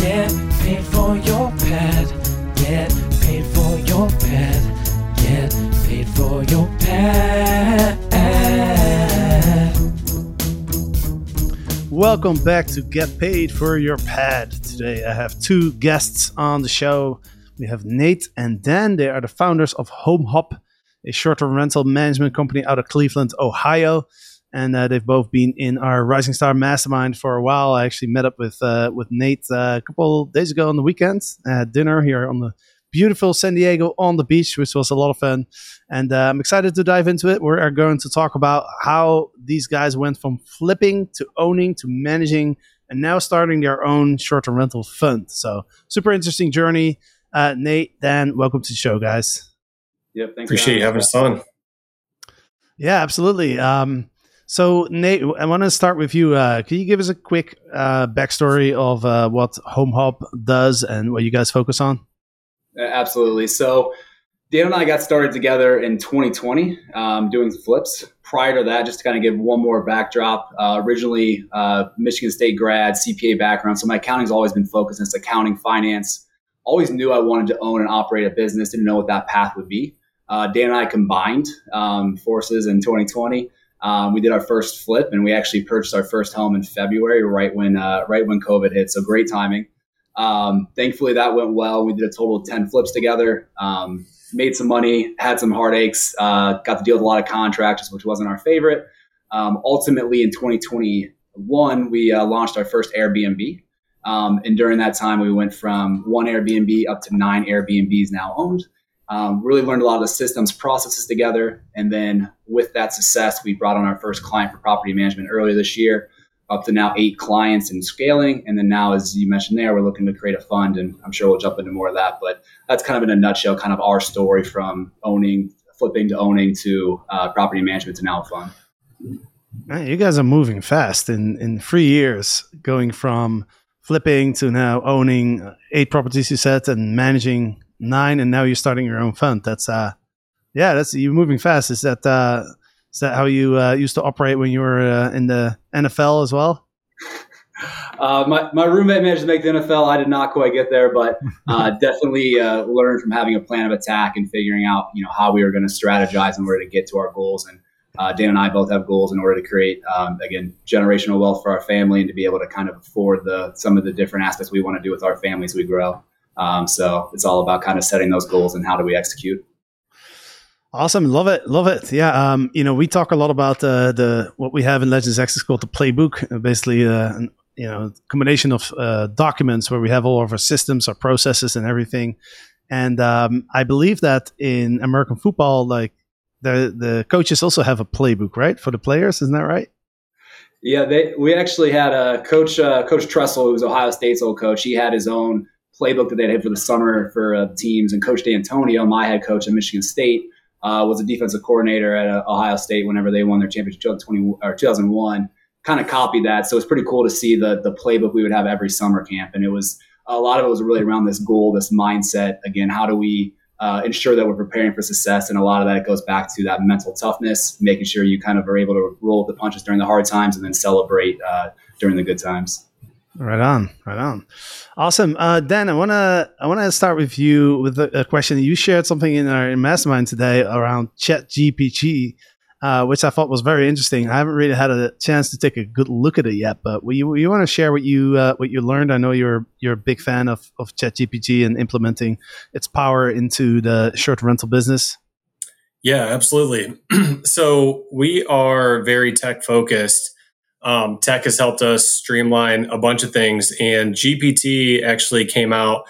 Get paid for your pad. Get paid for your pad. Get paid for your pad. Welcome back to Get Paid for Your Pad. Today I have two guests on the show. We have Nate and Dan. They are the founders of Home Hop, a short-term rental management company out of Cleveland, Ohio. And uh, they've both been in our Rising Star Mastermind for a while. I actually met up with uh, with Nate uh, a couple days ago on the weekend. at dinner here on the beautiful San Diego on the beach, which was a lot of fun. And uh, I'm excited to dive into it. We are going to talk about how these guys went from flipping to owning to managing and now starting their own short term rental fund. So, super interesting journey. Uh, Nate, Dan, welcome to the show, guys. Yep, thanks. Appreciate you having us on. Yeah, absolutely. Um, so, Nate, I want to start with you. Uh, can you give us a quick uh, backstory of uh, what Home does and what you guys focus on? Absolutely. So, Dan and I got started together in 2020 um, doing flips. Prior to that, just to kind of give one more backdrop, uh, originally uh, Michigan State grad, CPA background. So my accounting's always been focused on accounting, finance. Always knew I wanted to own and operate a business. Didn't know what that path would be. Uh, Dan and I combined um, forces in 2020. Um, we did our first flip, and we actually purchased our first home in February, right when uh, right when COVID hit. So great timing. Um, thankfully, that went well. We did a total of 10 flips together, um, made some money, had some heartaches, uh, got to deal with a lot of contractors, which wasn't our favorite. Um, ultimately, in 2021, we uh, launched our first Airbnb. Um, and during that time, we went from one Airbnb up to nine Airbnbs now owned. Um, really learned a lot of the systems, processes together. And then with that success, we brought on our first client for property management earlier this year up to now eight clients and scaling. And then now, as you mentioned there, we're looking to create a fund, and I'm sure we'll jump into more of that. But that's kind of in a nutshell, kind of our story from owning, flipping to owning to uh, property management to now a fund. Man, you guys are moving fast in in three years, going from flipping to now owning eight properties you said and managing nine, and now you're starting your own fund. That's uh, yeah, that's you're moving fast. Is that uh, is that how you uh, used to operate when you were uh, in the NFL as well? Uh, my, my roommate managed to make the NFL. I did not quite get there, but uh, definitely uh, learned from having a plan of attack and figuring out you know how we were going to strategize and where to get to our goals. And uh, Dan and I both have goals in order to create um, again generational wealth for our family and to be able to kind of afford the some of the different aspects we want to do with our families as we grow. Um, so it's all about kind of setting those goals and how do we execute. Awesome, love it, love it. Yeah, um, you know, we talk a lot about uh, the what we have in Legends X is called the playbook, uh, basically, uh, an, you know, combination of uh, documents where we have all of our systems, our processes, and everything. And um, I believe that in American football, like the the coaches also have a playbook, right, for the players. Isn't that right? Yeah, they, we actually had a coach, uh, Coach Tressel, who was Ohio State's old coach. He had his own playbook that they had for the summer for uh, teams, and Coach Dantonio, my head coach at Michigan State uh, was a defensive coordinator at uh, Ohio State whenever they won their championship 20, or 2001. Kind of copied that, so it's pretty cool to see the the playbook we would have every summer camp, and it was a lot of it was really around this goal, this mindset. Again, how do we uh, ensure that we're preparing for success? And a lot of that goes back to that mental toughness, making sure you kind of are able to roll with the punches during the hard times and then celebrate uh, during the good times. Right on, right on. Awesome, uh, Dan. I wanna I wanna start with you with a, a, question. You shared something in our mastermind today around Chat GPT, uh, which I thought was very interesting. I haven't really had a chance to take a good look at it yet, but you you want to share what you uh, what you learned? I know you're you're a big fan of of Chat GPT and implementing its power into the short rental business. Yeah, absolutely. so we are very tech focused um, tech has helped us streamline a bunch of things, and GPT actually came out.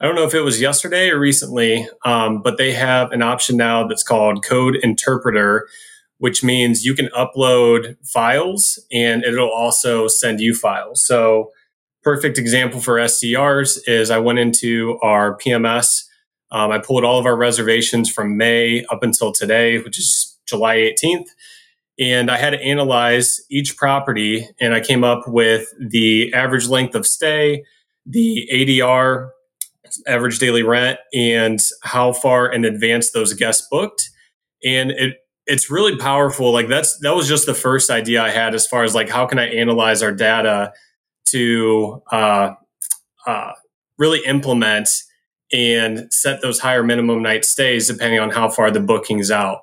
I don't know if it was yesterday or recently, um, but they have an option now that's called Code Interpreter, which means you can upload files and it'll also send you files. So, perfect example for STRs is I went into our PMS. Um, I pulled all of our reservations from May up until today, which is July 18th and I had to analyze each property and I came up with the average length of stay, the ADR, average daily rent, and how far in advance those guests booked. And it it's really powerful. Like that's that was just the first idea I had as far as like how can I analyze our data to uh, uh, really implement and set those higher minimum night stays depending on how far the booking's out.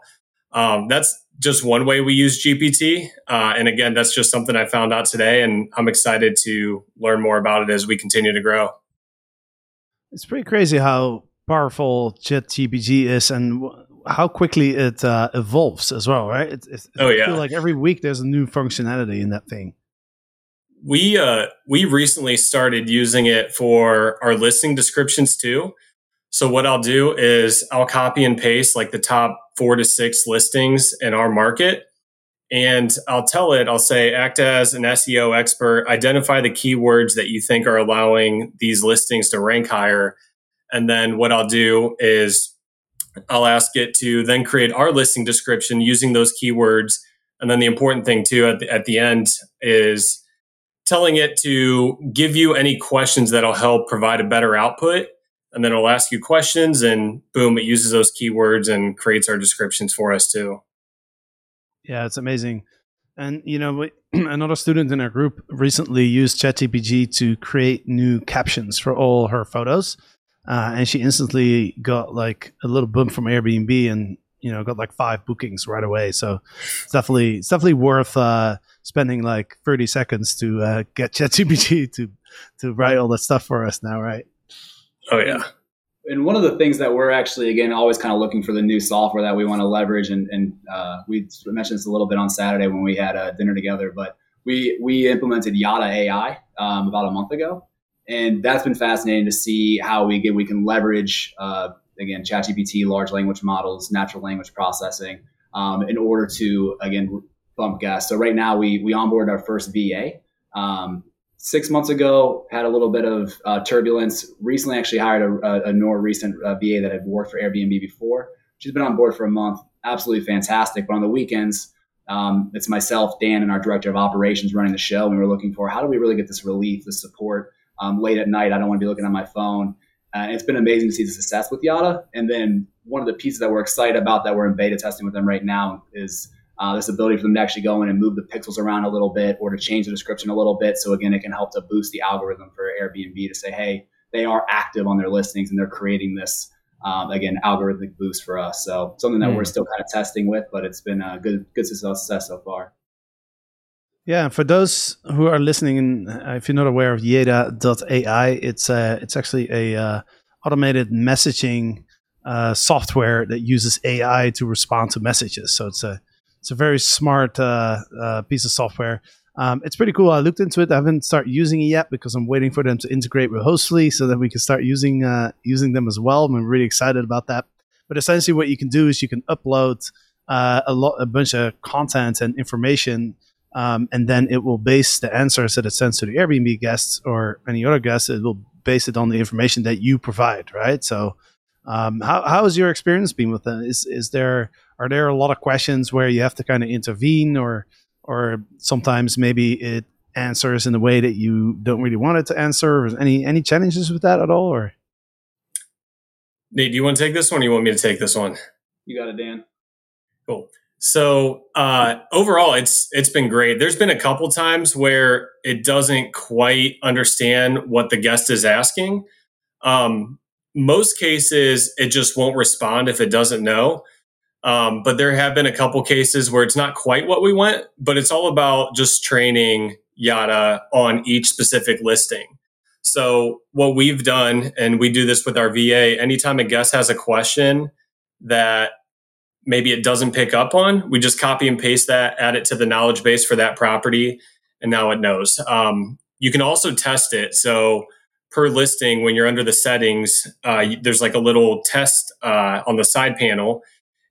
Um, that's just one way we use GPT. Uh, and again, that's just something I found out today, and I'm excited to learn more about it as we continue to grow. It's pretty crazy how powerful ChatGPT is and how quickly it uh, evolves as well, right? It, it, oh yeah, I feel like every week there's a new functionality in that thing. We uh, we recently started using it for our listing descriptions too. So what I'll do is I'll copy and paste like the top four to six listings in our market. And I'll tell it, I'll say, act as an SEO expert, identify the keywords that you think are allowing these listings to rank higher. And then what I'll do is I'll ask it to then create our listing description using those keywords. And then the important thing too at the, at the end is telling it to give you any questions that'll help provide a better output and then it'll ask you questions and boom it uses those keywords and creates our descriptions for us too. Yeah it's amazing. And you know another student in our group recently used chatgpt to create new captions for all her photos uh, and she instantly got like a little bump from airbnb and you know got like five bookings right away. So it's definitely it's definitely worth uh, spending like 30 seconds to uh, get chatgpt to to write all that stuff for us now right Oh yeah. And one of the things that we're actually again always kind of looking for the new software that we want to leverage, and, and uh, we mentioned this a little bit on Saturday when we had a dinner together, but we we implemented Yada AI um, about a month ago, and that's been fascinating to see how we get we can leverage uh, again ChatGPT, large language models, natural language processing um, in order to again bump guests. So right now we we onboarded our first VA. Um, six months ago had a little bit of uh, turbulence. Recently actually hired a, a more recent uh, va that had worked for airbnb before. She's been on board for a month. Absolutely fantastic. But on the weekends um, it's myself dan and our director of operations running the show and we were looking for how do we really get this relief this support um, late at night? I don't want to be looking at my phone. Uh, it's been amazing to see the success with yada. And then one of the pieces that we're excited about that we're in beta testing with them right now is uh, this ability for them to actually go in and move the pixels around a little bit or to change the description a little bit. So again, it can help to boost the algorithm for Airbnb to say, hey, they are active on their listings and they're creating this um, again algorithmic boost for us. So something that mm. we're still kind of testing with, but it's been a good good success so far. Yeah, for those who are listening, uh, if you're not aware of Yada.ai, it's uh, it's actually a uh, automated messaging uh, software that uses AI to respond to messages. So it's a it's a very smart uh, uh, piece of software. Um, it's pretty cool. I looked into it. I haven't started using it yet because I'm waiting for them to integrate with Hostly so that we can start using uh, using them as well. I'm really excited about that. But essentially, what you can do is you can upload uh, a lot, a bunch of content and information, um, and then it will base the answers that it sends to the Airbnb guests or any other guests. It will base it on the information that you provide, right? So, um, how how has your experience been with them? Is is there are there a lot of questions where you have to kind of intervene or or sometimes maybe it answers in a way that you don't really want it to answer? Any any challenges with that at all or? Nate do you want to take this one or you want me to take this one? You got it dan. Cool. So uh, overall it's it's been great. There's been a couple times where it doesn't quite understand what the guest is asking. Um, most cases it just won't respond if it doesn't know um, but there have been a couple cases where it's not quite what we want, but it's all about just training Yada on each specific listing. So what we've done, and we do this with our VA, anytime a guest has a question that maybe it doesn't pick up on, we just copy and paste that, add it to the knowledge base for that property, and now it knows. Um, you can also test it. So per listing, when you're under the settings, uh, there's like a little test uh, on the side panel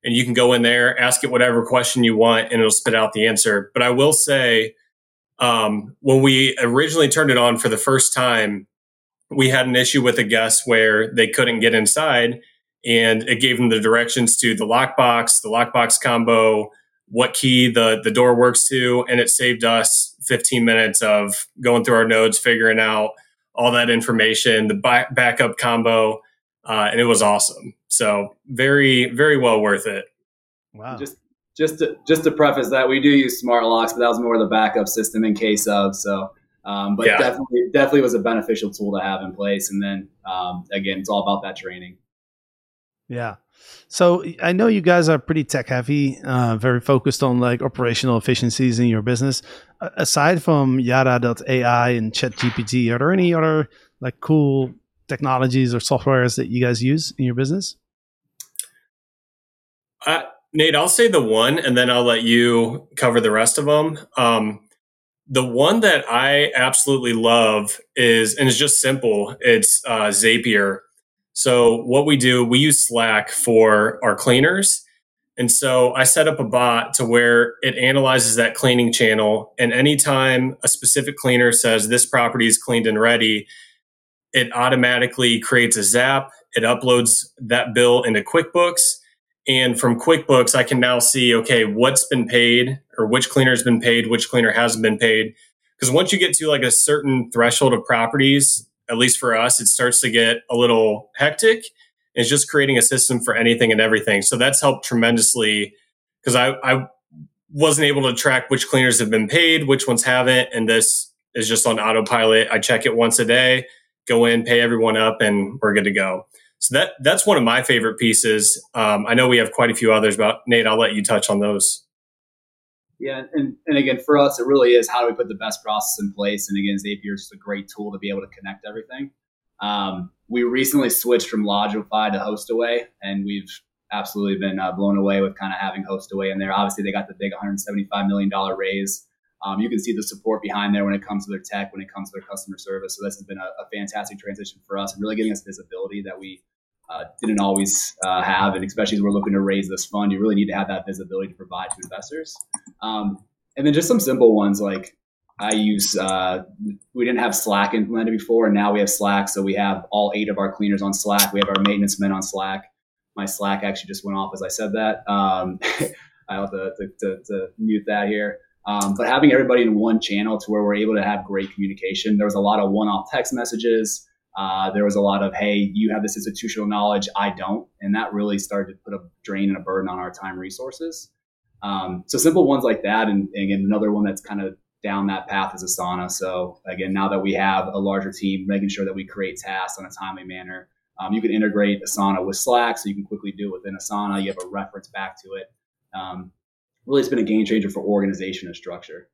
and you can go in there, ask it whatever question you want, and it'll spit out the answer. But I will say, um, when we originally turned it on for the first time, we had an issue with a guest where they couldn't get inside, and it gave them the directions to the lockbox, the lockbox combo, what key the the door works to, and it saved us 15 minutes of going through our nodes, figuring out all that information, the back, backup combo uh, and it was awesome. So very, very well worth it. Wow. Just just to, just to preface that, we do use smart locks, but that was more the backup system in case of. So Um, but yeah. definitely, definitely was a beneficial tool to have in place. And then um, again, it's all about that training. Yeah. So I know you guys are pretty tech heavy, uh, very focused on like operational efficiencies in your business. Aside from Yada.ai and ChatGPT, are there any other like cool technologies or softwares that you guys use in your business? Uh, Nate, I'll say the one, and then I'll let you cover the rest of them. Um, the one that I absolutely love is, and it's just simple. It's uh, Zapier. So what we do, we use Slack for our cleaners. And so I set up a bot to where it analyzes that cleaning channel. And anytime a specific cleaner says this property is cleaned and ready, it automatically creates a zap. It uploads that bill into QuickBooks and from QuickBooks, I can now see, okay, what's been paid or which cleaner has been paid, which cleaner hasn't been paid. Because once you get to like a certain threshold of properties, at least for us, it starts to get a little hectic. It's just creating a system for anything and everything. So that's helped tremendously because I, I wasn't able to track which cleaners have been paid, which ones haven't. And this is just on autopilot. I check it once a day, go in, pay everyone up, and we're good to go. So that that's one of my favorite pieces. Um, I know we have quite a few others, but Nate, I'll let you touch on those. Yeah, and, and again, for us, it really is how do we put the best process in place? And again, Zapier is a great tool to be able to connect everything. Um, we recently switched from Lodgify to HostAway, and we've absolutely been uh, blown away with kind of having HostAway in there. Obviously, they got the big 175 million dollar raise. Um, you can see the support behind there when it comes to their tech, when it comes to their customer service. So this has been a, a fantastic transition for us and really getting us visibility that we uh, didn't always uh, have, and especially as we're looking to raise this fund, you really need to have that visibility to provide to investors. Um, and then just some simple ones like I use. Uh, we didn't have Slack implemented before, and now we have Slack. So we have all eight of our cleaners on Slack. We have our maintenance men on Slack. My Slack actually just went off as I said that. Um, I have to, to, to, mute that here. Um, but having everybody in one channel to where we're able to have great communication. There was a lot of one-off text messages. Uh, there was a lot of, hey, you have this institutional knowledge, I don't. And that really started to put a drain and a burden on our time resources. Um, so simple ones like that. And, and, again, another one that's kind of down that path is Asana. So again, now that we have a larger team, making sure that we create tasks in a timely manner. Um, you can integrate Asana with Slack, so you can quickly do it within Asana. You have a reference back to it. Um, really, it's been a game changer for organization and structure.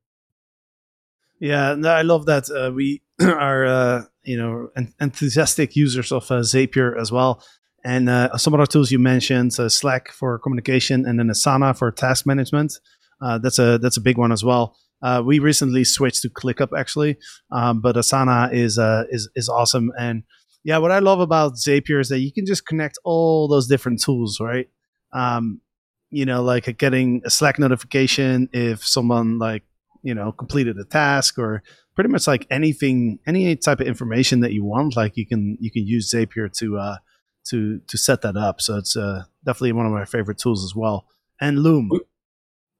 Yeah, no, I love that. Uh, we are, uh, you know, enthusiastic users of uh, Zapier as well. And uh, some other tools you mentioned, uh, Slack for communication, and then Asana for task management. That's a that's a big one as well. we recently switched to ClickUp actually, um, but Asana is is is awesome. And yeah, what I love about Zapier is that you can just connect all those different tools, right? Um, you know, like getting a Slack notification if someone like you know completed a task or pretty much like anything any type of information that you want like you can you can use zapier to uh to to set that up. So it's uh definitely one of my favorite tools as well. And loom.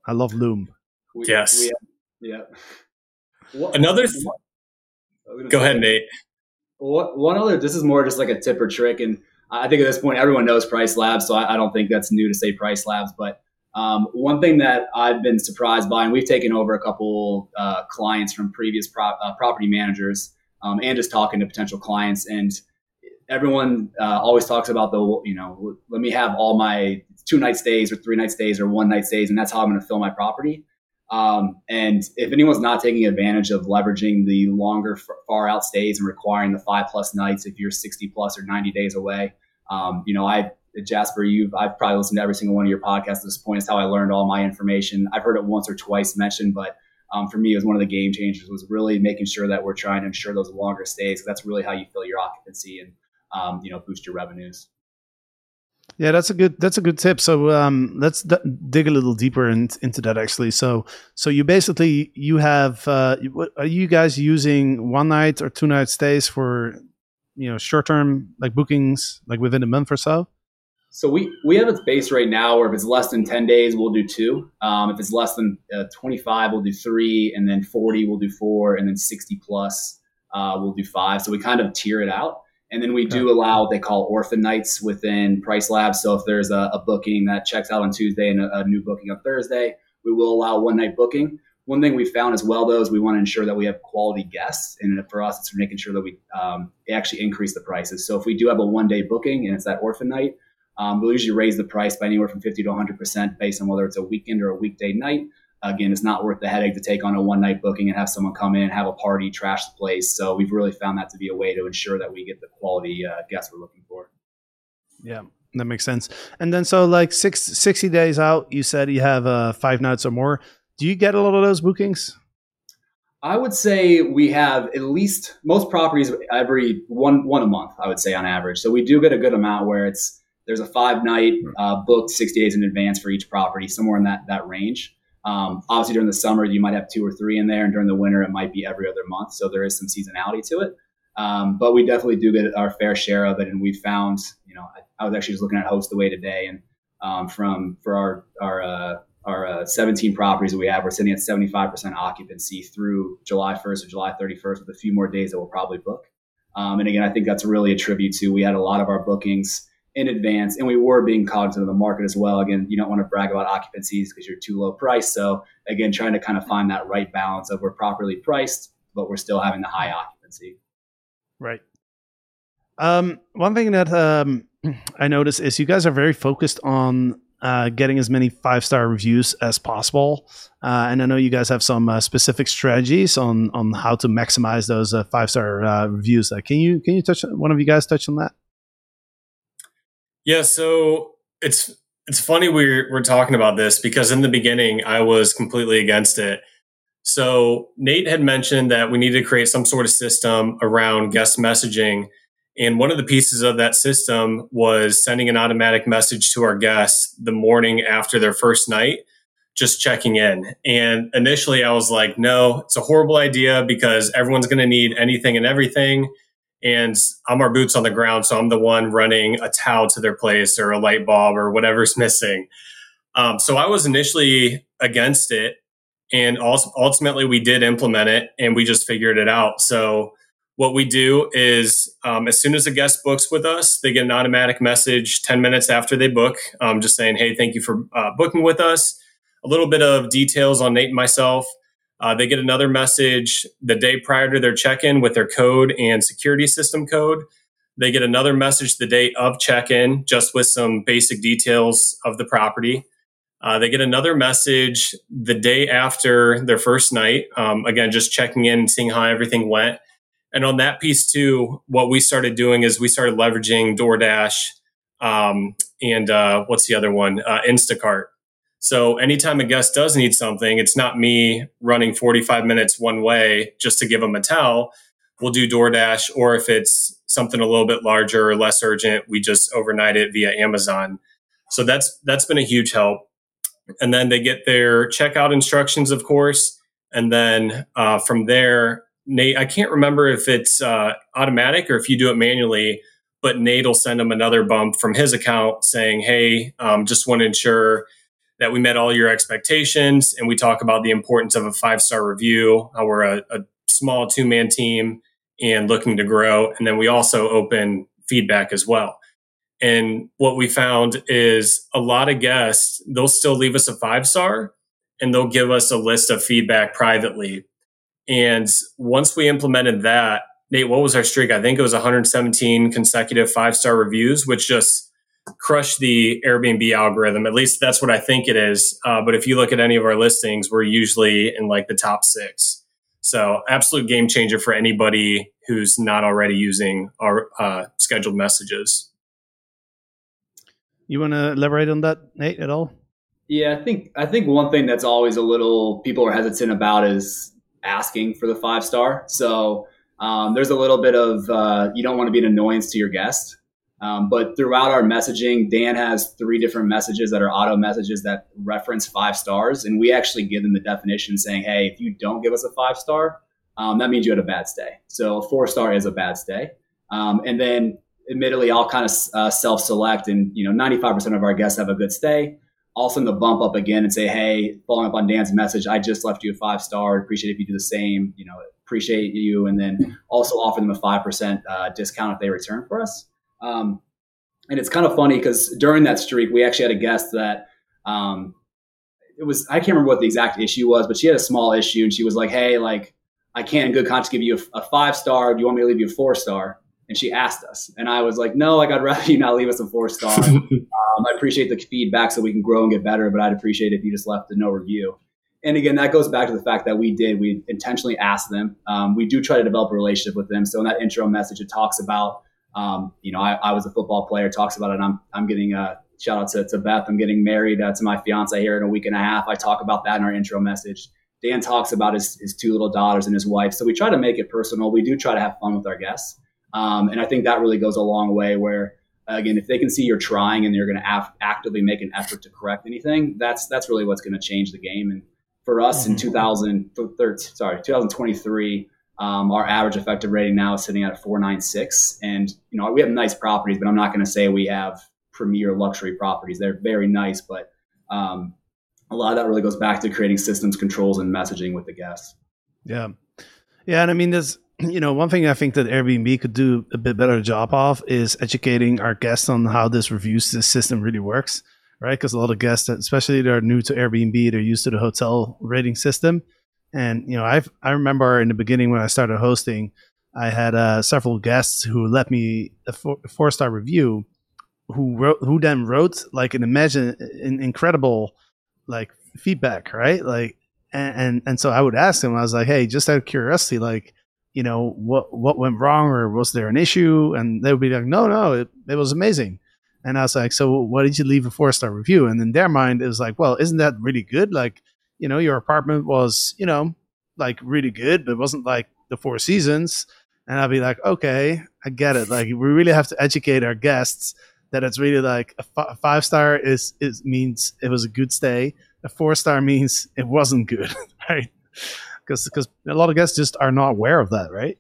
I love loom. We, yes. we have, yeah. What, another th- go ahead nate. what, one other this is more just like a tip or trick and i think at this point everyone knows price labs so I, I don't think that's new to say price labs but um, one thing that I've been surprised by, and we've taken over a couple uh, clients from previous uh, property managers, um, and just talking to potential clients, and everyone uh, always talks about the, you know, let me have all my two night stays or three night stays or one night stays, and that's how I'm going to fill my property. Um, and if anyone's not taking advantage of leveraging the longer, far out stays and requiring the five plus nights if you're 60 plus or 90 days away, um, you know, I Jasper, you've I've probably listened to every single one of your podcasts at this point. It's how I learned all my information. I've heard it once or twice mentioned, but um, for me, it was one of the game changers. Was really making sure that we're trying to ensure those longer stays. That's really how you fill your occupancy and um, you know boost your revenues. Yeah, that's a good that's a good tip. So um, let's d- dig a little deeper in, into that actually. So so you basically you have uh, are you guys using one night or two night stays for you know short term like bookings like within a month or so? So we, we have a base right now where if it's less than 10 days, we'll do two. Um, if it's less than uh, 25, we'll do three. And then 40, we'll do four. And then 60 plus, uh, we'll do five. So we kind of tier it out. And then we do allow what they call orphan nights within Price Labs. So if there's a, a booking that checks out on Tuesday and a, a, new booking on Thursday, we will allow one night booking. one thing we found as well, though, is we want to ensure that we have quality guests. And for us, it's making sure that we um, actually increase the prices. So if we do have a one day booking and it's that orphan night, um, we'll usually raise the price by anywhere from 50 to 100% based on whether it's a weekend or a weekday night. Again, it's not worth the headache to take on a one night booking and have someone come in, have a party, trash the place. So we've really found that to be a way to ensure that we get the quality uh, guests we're looking for. Yeah, that makes sense. And then, so like six, 60 days out, you said you have uh, five nights or more. Do you get a lot of those bookings? I would say we have at least most properties every one one a month. I would say on average. So we do get a good amount where it's there's a five night uh, booked 60 days in advance for each property, somewhere in that that range. Um, obviously, during the summer, you might have two or three in there, and during the winter, it might be every other month. So there is some seasonality to it. Um, but we definitely do get our fair share of it, and we found, you know, I, I was actually just looking at HostAway today, and um, from for our our uh, our uh, 17 properties that we have, we're sitting at 75% occupancy through July 1st or July 31st, with a few more days that we'll probably book. Um, and again, I think that's really a tribute to we had a lot of our bookings in advance, and we were being cognizant of the market as well. Again, you don't want to brag about occupancies because you're too low priced. So again, trying to kind of find that right balance of we're properly priced, but we're still having the high occupancy. Right. Um, one thing that um, I noticed is you guys are very focused on uh, getting as many five star reviews as possible. Uh, and I know you guys have some uh, specific strategies on on how to maximize those uh, five star uh, reviews. can you can you touch one of you guys touch on that? Yeah, so it's it's funny we're we're talking about this because in the beginning I was completely against it. So Nate had mentioned that we needed to create some sort of system around guest messaging. And one of the pieces of that system was sending an automatic message to our guests the morning after their first night, just checking in. And initially I was like, no, it's a horrible idea because everyone's going to need anything and everything and I'm our boots on the ground. So I'm the one running a towel to their place or a light bulb or whatever's missing. Um, so I was initially against it. And also, ultimately, we did implement it and we just figured it out. So what we do is um, as soon as a guest books with us, they get an automatic message 10 minutes after they book, um, just saying, hey, thank you for uh, booking with us. A little bit of details on Nate and myself. Uh, they get another message the day prior to their check in with their code and security system code. They get another message the day of check in, just with some basic details of the property. Uh, they get another message the day after their first night. Um, again, just checking in and seeing how everything went. And on that piece too, what we started doing is we started leveraging DoorDash um, and uh, what's the other one? Uh, Instacart. So anytime a guest does need something, it's not me running 45 minutes one way just to give them a towel. We'll do DoorDash, or if it's something a little bit larger or less urgent, we just overnight it via Amazon. So that's that's been a huge help. And then they get their checkout instructions, of course, and then uh, from there, Nate. I can't remember if it's uh, automatic or if you do it manually, but Nate will send them another bump from his account saying, "Hey, um, just want to ensure." That we met all your expectations and we talk about the importance of a five star review. How we're a, a small two man team and looking to grow and then we also open feedback as well. And what we found is a lot of guests they'll still leave us a five star and they'll give us a list of feedback privately. And once we implemented that nate what was our streak? I think it was 117 consecutive five star reviews which just crush the Airbnb algorithm. At least that's what I think it is. Uh, but if you look at any of our listings, we're usually in like the top six. So absolute game changer for anybody who's not already using our uh, scheduled messages. You want to elaborate on that, Nate, at all? Yeah, I think I think one thing that's always a little people are hesitant about is asking for the five star. So um, there's a little bit of uh, you don't want to be an annoyance to your guest. Um, but throughout our messaging, Dan has three different messages that are auto messages that reference five stars. And we actually give them the definition saying, hey, if you don't give us a five star, um, that means you had a bad stay. So a four star is a bad stay. Um, and then admittedly, I'll kind of uh, self select and, you know, 95% of our guests have a good stay. I'll send the bump up again and say, hey, following up on Dan's message, I just left you a five star. Appreciate if you do the same, you know, appreciate you. And then also offer them a 5% uh, discount if they return for us. Um, and it's kind of funny because during that streak, we actually had a guest that um, it was I can't remember what the exact issue was, but she had a small issue, and she was like, "Hey, like I can't in good conscience give you a, a five star. Do you want me to leave you a four star?" And she asked us, and I was like, "No, like I'd rather you not leave us a four star. um, I appreciate the feedback so we can grow and get better, but I'd appreciate if you just left a no review." And again, that goes back to the fact that we did we intentionally asked them. Um, we do try to develop a relationship with them. So in that intro message, it talks about um, you know I, I, was a football player. Talks about it. I'm I'm getting a shout out to, to Beth. I'm getting married uh, to my fiance here in a week and a half. I talk about that in our intro message. Dan talks about his, his two little daughters and his wife. So we try to make it personal. We do try to have fun with our guests. Um, and I think that really goes a long way where, again, if they can see you're trying and you're going to af- actively make an effort to correct anything, that's, that's really what's going to change the game. And for us mm-hmm. in 2013, sorry, 2023, um, our average effective rating now is sitting at 496. And, you know, we have nice properties, but I'm not going to say we have premier luxury properties. They're very nice, but um, a lot of that really goes back to creating systems, controls, and messaging with the guests. Yeah, yeah, and I mean, there's you know one thing I think that Airbnb could do a bit better job of is educating our guests on how this review system really works, right? Because a lot of guests, especially that are new to Airbnb, they're used to the hotel rating system, and you know, I I remember in the beginning when I started hosting. I had uh, several guests who left me a four star review, who wrote who then wrote like an imagine an incredible like feedback right? Like and, and and so i would ask them i was like hey just out of curiosity like you know what what went wrong or was there an issue? And they would be like no no it, it was amazing. And i was like so why did you leave a four star review? And in their mind it was like well isn't that really good? Like you know your apartment was you know like really good but it wasn't like the four seasons and i'd be like okay i get it like we really have to educate our guests that it's really like a, f- five star is is means it was a good stay. A four star means it wasn't good, right? Because because a lot of guests just are not aware of that, right?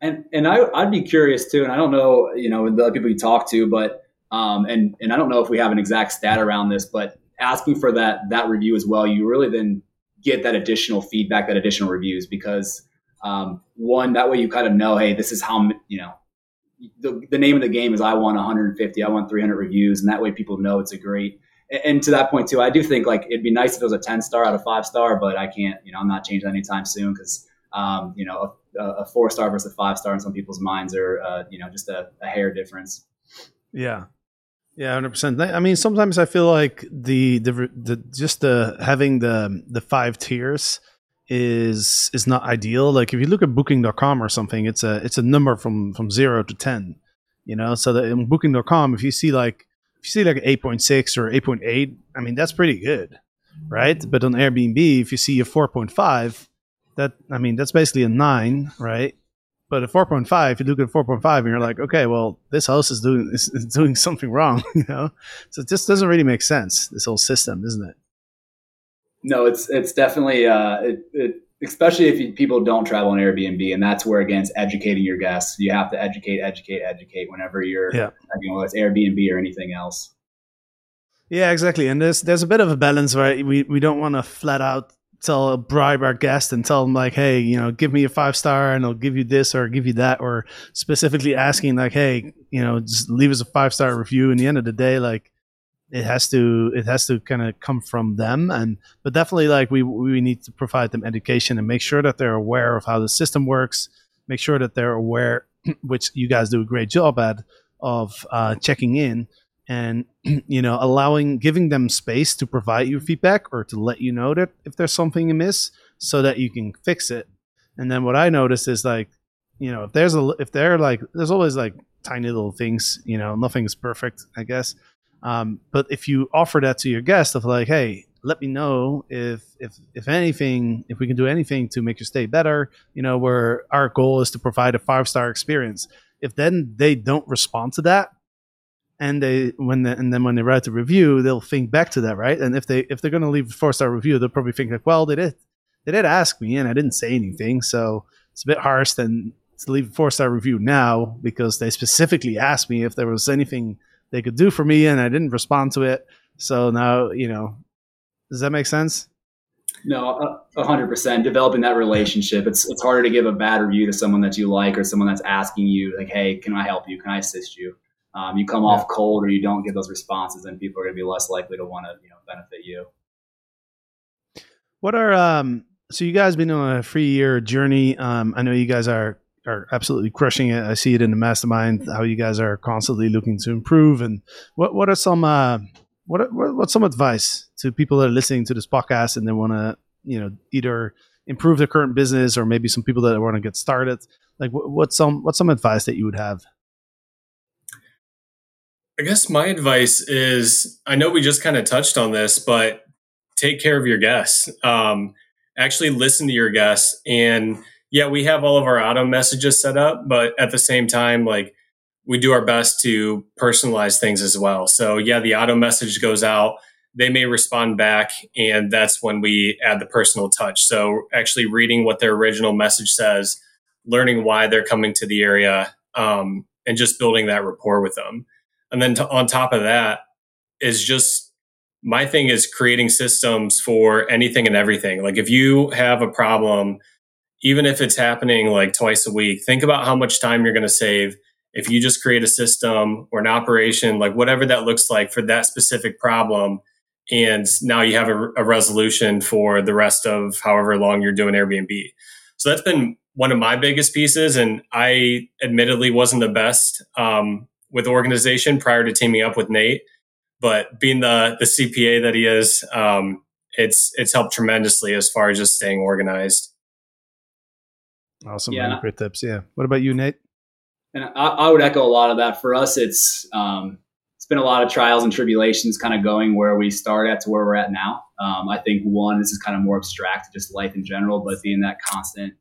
And and I I'd be curious too, and I don't know you know the people you talk to, but um and and I don't know if we have an exact stat around this, but asking for that that review as well, you really then get that additional feedback, that additional reviews because um, one that way you kind of know, hey, this is how you know the, the name of the game is I want 150, I want 300 reviews, and that way people know it's a great. And to that point too, I do think like it'd be nice if it was a 10 star out of five star, but I can't, you know, I'm not changing anytime soon because, um, you know, a, a, four star versus a five star in some people's minds are, uh, you know, just a, a hair difference. Yeah. Yeah, hundred percent. I mean, sometimes I feel like the, the the just the having the the five tiers is is not ideal. Like if you look at booking.com or something, it's a it's a number from from 0 to 10. You know, so that in booking.com if you see like if you see like 8.6 or 8.8, I mean that's pretty good, right? But on Airbnb if you see a 4.5, that I mean that's basically a 9, right? But at 4.5, if you look at 4.5 and you're like, okay, well, this house is doing is, is doing something wrong, you know? So it just doesn't really make sense, this whole system, isn't it? no, it's it's definitely uh, it, it, especially if you, people don't travel on Airbnb, and that's where again it's educating your guests. You have to educate, educate, educate whenever you're yeah. you know it's Airbnb or anything else. Yeah, exactly. And there's there's a bit of a balance, right? We we don't want to flat out tell bribe our guest and tell them like, hey, you know, give me a five star and I'll give you this or give you that, or specifically asking like, hey, you know, just leave us a five star review. In the end of the day, like it has to it has to kind of come from them and but definitely like we we need to provide them education and make sure that they're aware of how the system works make sure that they're aware which you guys do a great job at of uh, checking in and you know allowing giving them space to provide you feedback or to let you know that if there's something amiss so that you can fix it and then what i notice is like you know if there's a if they're like there's always like tiny little things you know nothing's perfect i guess um, but if you offer that to your guest of like, hey, let me know if if if anything, if we can do anything to make your stay better, you know, where our goal is to provide a five star experience. If then they don't respond to that, and they when the, and then when they write the review, they'll think back to that, right? And if they if they're going to leave a four star review, they'll probably think like, well, they did they did ask me, and I didn't say anything, so it's a bit harsh then to leave a four star review now because they specifically asked me if there was anything they could do for me and I didn't respond to it. So now, you know, does that make sense? No, hundred percent. Developing that relationship. It's it's harder to give a bad review to someone that you like or someone that's asking you like, "Hey, can I help you? Can I assist you?" Um, you come off cold or you don't get those responses, then people are going to be less likely to want to you know benefit you. What are um? So you guys been on a three year journey. Um, I know you guys are are absolutely crushing it. I see it in the mastermind how you guys are constantly looking to improve. And what what are some uh what what's some advice to people that are listening to this podcast and they want to you know either improve their current business or maybe some people that want to get started? Like what's some what's some advice that you would have? I guess my advice is I know we just kind of touched on this, but take care of your guests. Um, actually listen to your guests and yeah, we have all of our auto messages set up, but at the same time, like we do our best to personalize things as well. So yeah, the auto message goes out. They may respond back, and that's when we add the personal touch. So actually reading what their original message says, learning why they're coming to the area, um, and just building that rapport with them. And then to, on top of that is just my thing is creating systems for anything and everything. Like if you have a problem even if it's happening like twice a week, think about how much time you're going to save if you just create a system or an operation, like whatever that looks like for that specific problem. And now you have a, a resolution for the rest of however long you're doing Airbnb. So that's been one of my biggest pieces. And I admittedly wasn't the best um, with organization prior to teaming up with Nate. But being the, the CPA that he is, um, it's it's helped tremendously as far as just staying organized. Awesome. Yeah. Great tips. Yeah. What about you, Nate? And I, I, would echo a lot of that. For us, it's um, it's been a lot of trials and tribulations, kind of going where we start at to where we're at now. Um, I think one, this is kind of more abstract, just life in general, but being that constant,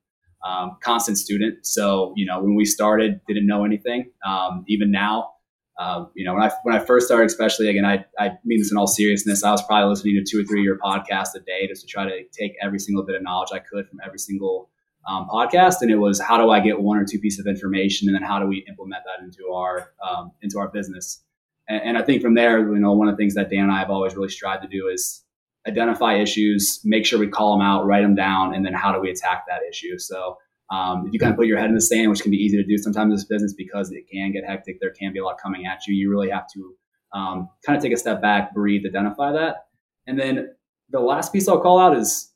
um, constant student. So you know, when we started, didn't know anything. Um, even now, uh, you know, when I when I first started, especially again, I I mean this in all seriousness. I was probably listening to two or three year podcasts a day just to try to take every single bit of knowledge I could from every single um, podcast, and it was how do I get one or two pieces of information, and then how do we implement that into our um, into our business. And, and, I think from there, you know, one of the things that Dan and I have always really strived to do is identify issues, make sure we call them out, write them down, and then how do we attack that issue. So um, if you kind of put your head in the sand, which can be easy to do sometimes in this business because it can get hectic, there can be a lot coming at you. You really have to um, kind of take a step back, breathe, identify that, and then the last piece I'll call out is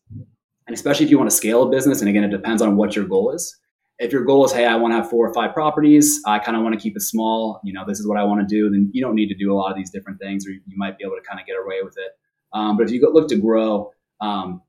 and especially if you want to scale a business, and again, it depends on what your goal is. If your goal is, hey, I want to have four or five properties, I kind of want to keep it small, you know, this is what I want to do, then you don't need to do a lot of these different things, or you might be able to kind of get away with it. Um, but if you look to grow, um,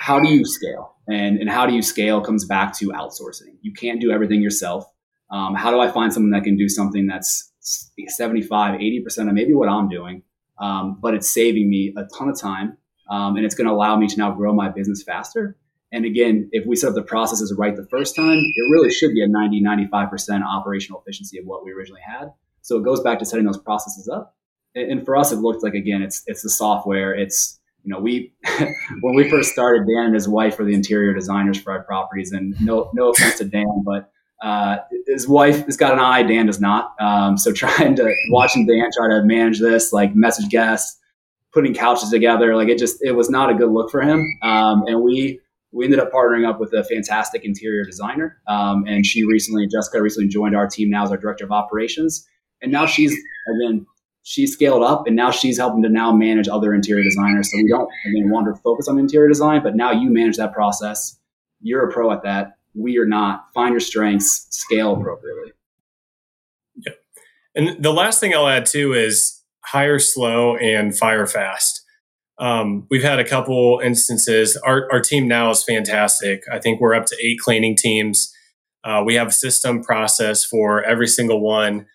how do you scale? And, and how do you scale comes back to outsourcing. You can't do everything yourself. Um, how do I find someone that can do something that's 75, 80% of maybe what I'm doing, um, but it's saving me a ton of time um, and it's going to allow me to now grow my business faster. And again, if we set up the processes right the first time, it really should be a 90, 95% operational efficiency of what we originally had. So it goes back to setting those processes up. And for us, it looked like, again, it's, it's the software. It's, you know, we, when we first started, Dan and his wife were the interior designers for our properties. And no, no offense to Dan, but uh, his wife has got an eye, Dan does not. Um, so trying to, watching Dan try to manage this, like message guests, putting couches together. Like it just it was not a good look for him. Um, and we we ended up partnering up with a fantastic interior designer. Um, and she recently, Jessica recently joined our team now as our director of operations. And now she's again she scaled up and now she's helping to now manage other interior designers. So we don't again want to focus on interior design, but now you manage that process. You're a pro at that. We are not. Find your strengths, scale appropriately. Yeah. And the last thing I'll add too is hire slow and fire fast. Um, we've had a couple instances. Our, our team now is fantastic. I think we're up to eight cleaning teams. Uh, we have a system process for every single one.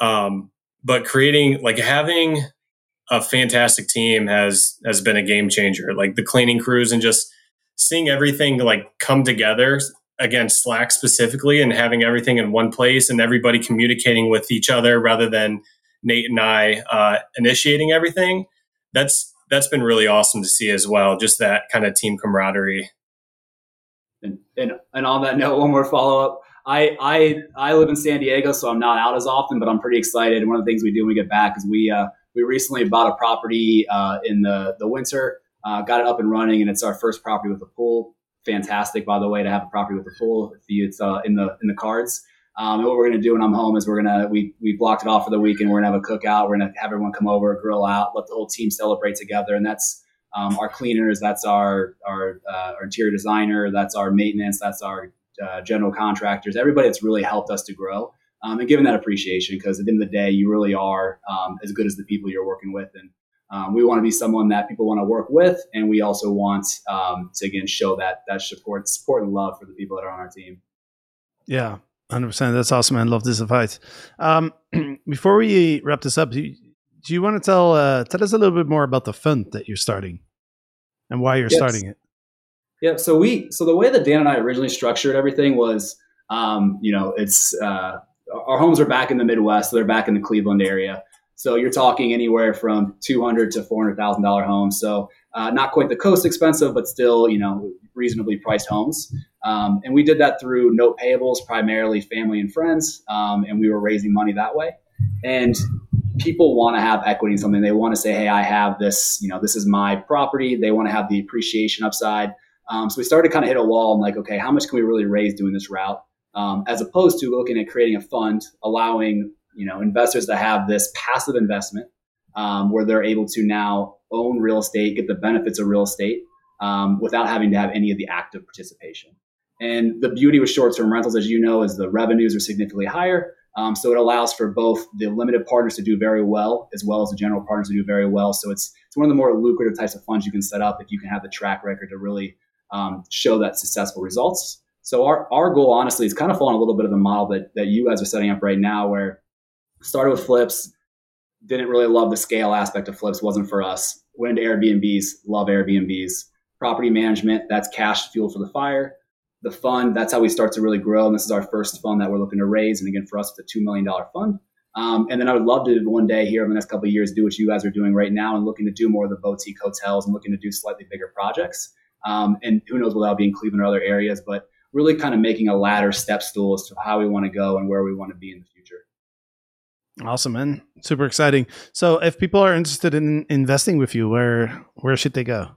Um, but creating, like having a fantastic team has has been a game changer. Like the cleaning crews and just seeing everything like come together again Slack specifically and having everything in one place and everybody communicating with each other rather than Nate and I uh, initiating everything. That's that's been really awesome to see as well. Just that kind of team camaraderie. And, and and on that note, one more follow up. I I I live in San Diego, so I'm not out as often, but I'm pretty excited. One of the things we do when we get back is we uh, we recently bought a property uh, in the the winter, uh, got it up and running, and it's our first property with a pool. Fantastic, by the way, to have a property with a pool. It's uh, in the in the cards. Um, and what we're to do when I'm home is we're to, we, we blocked it off for the weekend. we're to have a cookout. We're to have everyone come over, grill out, let the whole team celebrate together. And that's, um, our cleaners, that's our our, uh, our interior designer, that's our maintenance, that's our uh, general contractors, everybody that's really helped us to grow um, and given that appreciation because at the end of the day, you really are um, as good as the people you're working with. And um, we want to be someone that people want to work with. And we also want um, to, again, show that, that support, support and love for the people that are on our team. Yeah, 100%. That's awesome. I love this advice. Um, before we wrap this up, do you, do you want to tell, uh, tell us a little bit more about the fund that you're starting and why you're yes. starting it? Yeah. So we, so the way that Dan and I originally structured everything was, um, you know, it's, uh, our homes are back in the Midwest. So they're back in the Cleveland area. So you're talking anywhere from two hundred to four hundred thousand dollar homes. So uh, not quite the coast expensive, but still you know reasonably priced homes. Um, and we did that through note payables, primarily family and friends, um, and we were raising money that way. And people want to have equity in something. They want to say, "Hey, I have this. You know, this is my property." They want to have the appreciation upside. Um, so we started to kind of hit a wall. I'm like, okay, how much can we really raise doing this route? um, as opposed to looking at creating a fund, allowing you know investors to have this passive investment um, where they're able to now own real estate, get the benefits of real estate um, without having to have any of the active participation. And the beauty with short-term rentals, as you know, is the revenues are significantly higher. Um, so it allows for both the limited partners to do very well as well as the general partners to do very well. So it's it's one of the more lucrative types of funds you can set up if you can have the track record to really um, show that successful results. So our, our goal, honestly, is kind of following a little bit of the model that, that you guys are setting up right now, where started with flips, didn't really love the scale aspect of flips, wasn't for us. Went into Airbnbs, love Airbnbs. Property management, that's cash fuel for the fire. The fund, that's how we start to really grow. And this is our first fund that we're looking to raise. And again, for us, it's a $2 million fund. Um, and then I would love to one day here in the next couple of years do what you guys are doing right now and looking to do more of the boutique hotels and looking to do slightly bigger projects. Um, and who knows, will that be in Cleveland or other areas. But really kind of making a ladder step stool as to how we want to go and where we want to be in the future. Awesome, man! Super exciting. So, if people are interested in investing with you, where where should they go?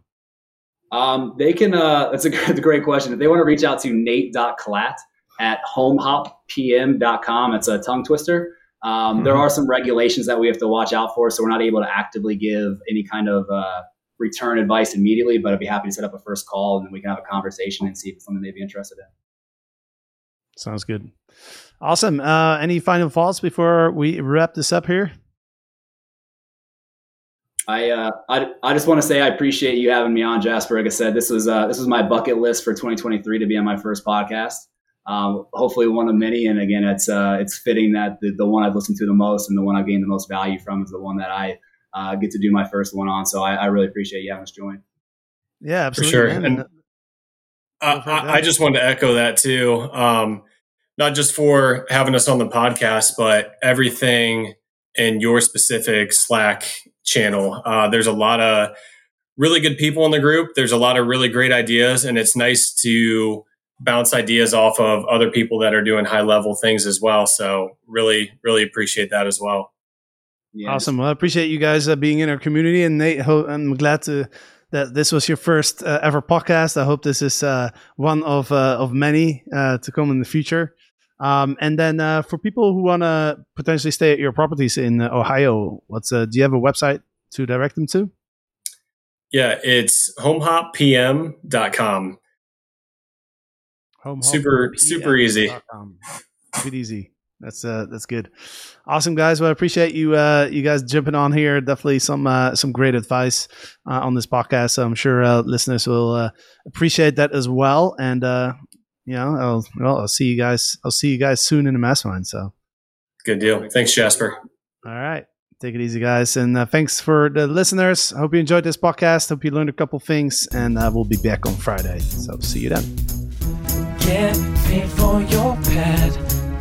Um, they can. Uh, that's a, that's a great question. If they want to reach out to Nate.Klatt at homehoppm.com, it's a tongue twister. Um, mm-hmm. There are some regulations that we have to watch out for, so we're not able to actively give any kind of uh, return advice immediately, but I'd be happy to set up a first call and then we can have a conversation and see if it's something they'd be interested in. Sounds good. Awesome. Uh, any final thoughts before we wrap this up here? I, uh, I, I just want to say I appreciate you having me on, Jasper. Like I said, this was uh, this was my bucket list for 2023 to be on my first podcast. Um, hopefully, one of many. And again, it's uh, it's fitting that the, the one I've listened to the most and the one I've gained the most value from is the one that I uh, get to do my first one on. So I, I, really appreciate you having us join. Yeah, absolutely. For sure. And, uh, I, I, just wanted to echo that too. Um, not just for having us on the podcast, but everything in your specific Slack channel. Uh, there's a lot of really good people in the group. There's a lot of really great ideas, and it's nice to bounce ideas off of other people that are doing high level things as well. So really, really appreciate that as well. Yeah, awesome. Well, I appreciate you guys uh, being in our community, and Nate, I'm glad to that this was your first uh, ever podcast. I hope this is uh, one of uh, of many uh, to come in the future. Um, and then uh, for people who want to potentially stay at your properties in Ohio, what's do you have a website to direct them to? Yeah, it's homehoppm.com. Home super super easy. Good easy. That's uh that's good. Awesome guys. Well I appreciate you uh you guys jumping on here. Definitely some uh some great advice uh, on this podcast. So I'm sure uh, listeners will uh, appreciate that as well. And uh you know, I'll well I'll see you guys I'll see you guys soon in the mastermind. So good deal. Thanks, Jasper. All right. Take it easy, guys. And uh, thanks for the listeners. I hope you enjoyed this podcast. Hope you learned a couple things. And uh, we'll be back on Friday. So see you then. Get paid for your